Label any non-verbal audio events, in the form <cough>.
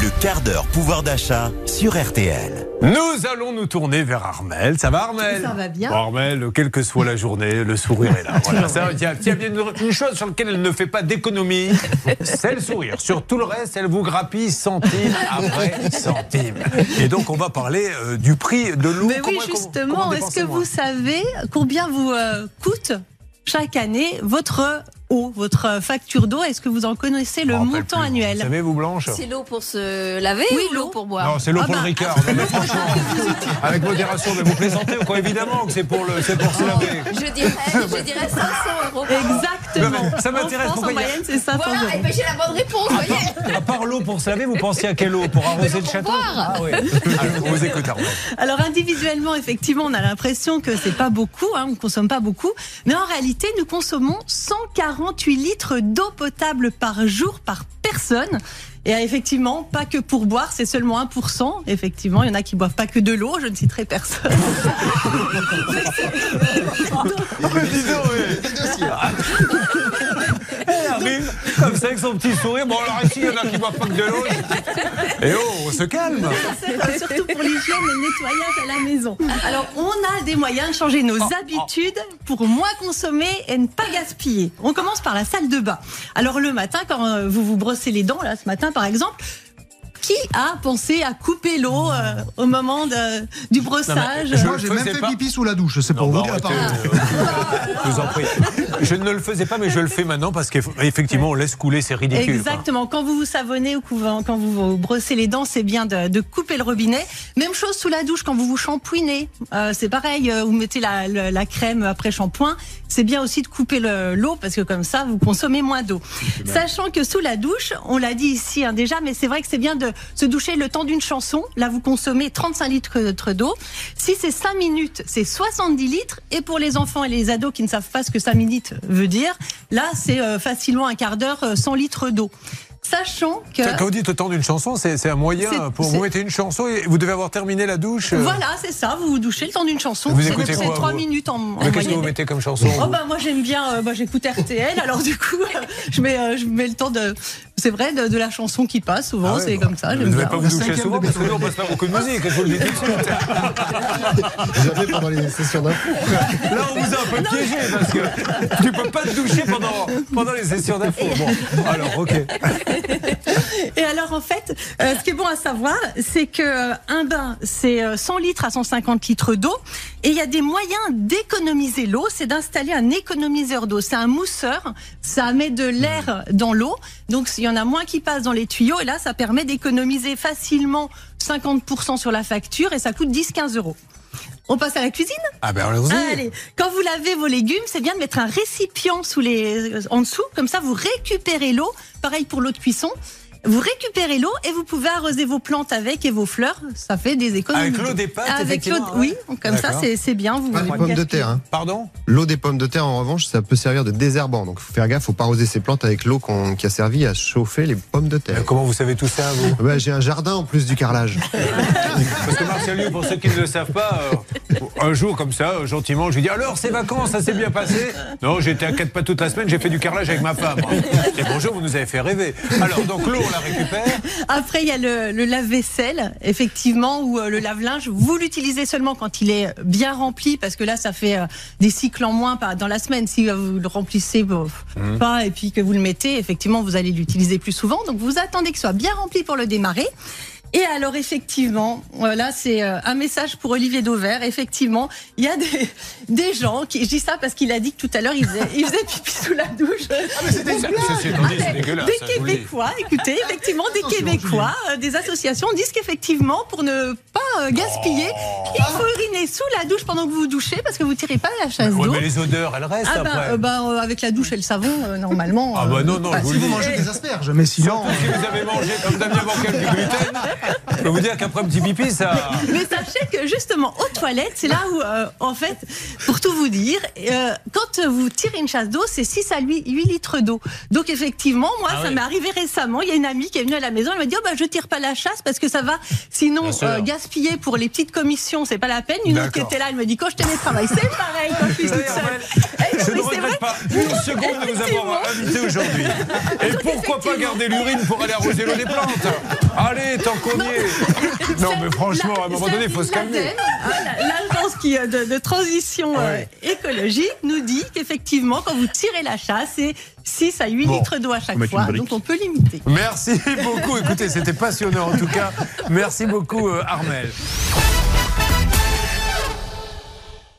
Le quart d'heure pouvoir d'achat sur RTL. Nous allons nous tourner vers Armel. Ça va Armel? Ça va bien. Bon, Armel, quelle que soit la journée, le sourire est là. <laughs> Voilà, ça, il y a, il y a bien une, chose sur laquelle elle ne fait pas d'économie, c'est le sourire. Sur tout le reste, elle vous grappille centime après centime. Et donc, on va parler euh, du prix de l'eau. Mais oui, Comment- justement, est-ce que vous savez combien vous euh, coûte chaque année votre eau, votre facture d'eau Est-ce que vous en connaissez le montant plus. annuel Vous savez, vous, Blanche C'est l'eau pour se laver Oui, ou l'eau. pour boire Non, c'est l'eau Ah pour bah, le Ricard. Non, mais franchement, avec modération, mais vous plaisantez, quoi, évidemment que c'est pour, le, c'est pour se laver. Je dirais, je dirais 500 euros. an. Exactement. Ça m'intéresse, En France, en moyenne, c'est 500 Voilà, ben j'ai la bonne réponse, vous voyez. <laughs> À part l'eau pour se laver, vous pensiez à quelle eau Pour arroser le château boire. Ah oui. <laughs> Alors, on vous écoute. Alors individuellement, effectivement, on a l'impression que c'est pas beaucoup, hein, on ne consomme pas beaucoup, mais en réalité, nous consommons 148 litres d'eau potable par jour par personne. Et euh, effectivement, pas que pour boire, c'est seulement 1%. Effectivement, il y en a qui boivent pas que de l'eau, je ne citerai personne. <laughs> Dis donc, oui. Elle ça avec son petit sourire. Bon, alors ici, il y en a qui boivent pas que de l'eau. Et oh, on se calme. C'est surtout pour l'hygiène et le nettoyage à la maison. Alors, on a des moyens de changer nos habitudes pour moins consommer et ne pas gaspiller. On commence par la salle de bain. Alors, le matin, quand euh, vous vous brossez les dents, là, ce matin, par exemple, qui a pensé à couper l'eau euh, au moment de- du brossage je- Moi, j'ai même fait pas. pipi sous la douche. C'est pour Non, vous bah, dire. euh, je vous en prie. Je ne le faisais pas, mais je le fais maintenant parce qu'effectivement, on laisse couler, c'est ridicule. Exactement. Quand vous vous savonnez ou quand vous vous brossez les dents, c'est bien de, couper le robinet. Même chose sous la douche quand vous vous shampouinez. Euh, c'est pareil. euh, Vous mettez la- la crème après shampoing. C'est bien aussi de couper le- l'eau parce que comme ça, vous consommez moins d'eau. Sachant que sous la douche, on l'a dit ici hein, déjà, mais c'est vrai que c'est bien de se doucher le temps d'une chanson. Là, vous consommez 35 litres d'eau. Si c'est 5 minutes, c'est 70 litres. Et pour les enfants et les ados qui ne savent pas ce que 5 minutes veut dire, là, c'est euh, facilement un quart d'heure, euh, 100 litres d'eau. Sachant que... Quand vous dites le temps d'une chanson, c'est un moyen pour vous mettez une chanson et vous devez avoir terminé la douche. euh, Voilà, c'est ça, vous vous douchez le temps d'une chanson. Vous écoutez quoi, 3 vous minutes en, Mais qu'est-ce que vous mettez comme chanson Oh bah moi j'aime bien, euh, moi j'écoute RTL, <laughs> alors du coup euh, je mets euh, je mets le temps de, c'est vrai, de, de la chanson qui passe souvent, Ah ouais, c'est bah, comme ça. Vous ne devez pas vous doucher souvent parce que nous on passe pas beaucoup de musique, je vous le dis tout de suite. Jamais pendant les sessions d'info. Là on vous a un peu piégé parce que tu peux pas te doucher pendant, pendant les sessions d'info. Bon, <laughs> alors ok. Et alors en fait, euh, ce qui est bon à savoir, c'est que euh, un bain, c'est euh, 100 litres à 150 litres d'eau. Et il y a des moyens d'économiser l'eau, c'est d'installer un économiseur d'eau. C'est un mousseur, ça met de l'air dans l'eau. Donc il y en a moins qui passent dans les tuyaux. Et là, ça permet d'économiser facilement 50% sur la facture et ça coûte 10-15 euros. On passe à la cuisine Ah ben allons-y. Allez, quand vous lavez vos légumes, c'est bien de mettre un récipient sous les, euh, en dessous, comme ça vous récupérez l'eau. Pareil pour l'eau de cuisson. Vous récupérez l'eau et vous pouvez arroser vos plantes avec et vos fleurs. Ça fait des économies. Avec l'eau des pâtes, Avec l'eau, oui, comme ça c'est c'est bien. Vous Pas les pommes de terre. hein. Pardon? L'eau des pommes de terre, en revanche, ça peut servir de désherbant. Donc, faut faire gaffe, faut pas arroser ses plantes avec l'eau qu'on- qui a servi à chauffer les pommes de terre. Mais Comment vous savez tout ça vous? Bah, j'ai un jardin en plus du carrelage. <laughs> Parce que Martial pour ceux qui ne le savent pas, euh, un jour comme ça, gentiment, je lui dis alors ces vacances, ça s'est bien passé? Non, j'étais à quatre pas toute la semaine, j'ai fait du carrelage avec ma femme. Et bonjour, vous nous avez fait rêver. Alors donc l'eau, on la récupère. Après, il y a le, le lave-vaisselle, effectivement, ou euh, le lave-linge. Vous l'utilisez seulement quand il est bien rempli, parce que là, ça fait euh, des cycles en moins dans la semaine. Si euh, vous le remplissez Mmh. pas et puis que vous le mettez, effectivement, vous allez l'utiliser plus souvent. Donc, vous attendez qu'il soit bien rempli pour le démarrer. Et alors, effectivement, voilà, c'est euh, un message pour Olivier Dauvert. Effectivement, il y a des, des gens qui, je dis ça parce qu'il a dit que tout à l'heure, il faisait, il faisait pipi sous la douche. Dit, c'est dégueulasse. Des. Québécois, écoutez, effectivement, des Québécois, euh, des associations disent qu'effectivement, pour ne euh, gaspiller, il faut uriner sous la douche pendant que vous vous douchez parce que vous tirez pas la chasse d'eau. mais les odeurs, elles restent Ah ben, après. euh, ben, euh, avec la douche et le savon, euh, normalement. Ah bah non, non, bah, je vous le vous dis. mangez des asperges, mais sinon. Surtout si vous avez mangé comme Damien Banquel du gluten, je peux vous dire qu'après un petit pipi, ça. Mais sachez que justement aux toilettes, c'est là où, euh, en fait, pour tout vous dire, euh, quand vous tirez une chasse d'eau, c'est 6 à 8, 8 litres d'eau. Donc effectivement, moi, Ah ça oui. m'est arrivé récemment. Il y a une amie qui est venue à la maison, elle m'a dit, oh, bah, je tire pas la chasse parce que ça va, sinon euh, gaspiller pour les petites commissions, c'est pas la peine. Une autre qui était là, elle me dit, quand je télétravaille, c'est pareil quand je suis toute seule. Seconde de vous avoir invité aujourd'hui. <laughs> Et pourquoi pas garder l'urine pour aller arroser l'eau des plantes? Allez, tant qu'on y est. <laughs> Non, mais franchement, à un moment donné, il faut se calmer. L'agence qui, euh, de, de transition euh, Ouais. écologique nous dit qu'effectivement, quand vous tirez la chasse, c'est 6 à 8 Bon. litres d'eau à chaque fois. Donc on peut limiter. Merci <laughs> beaucoup. Écoutez, c'était passionnant en tout cas. Merci beaucoup, euh, Armel.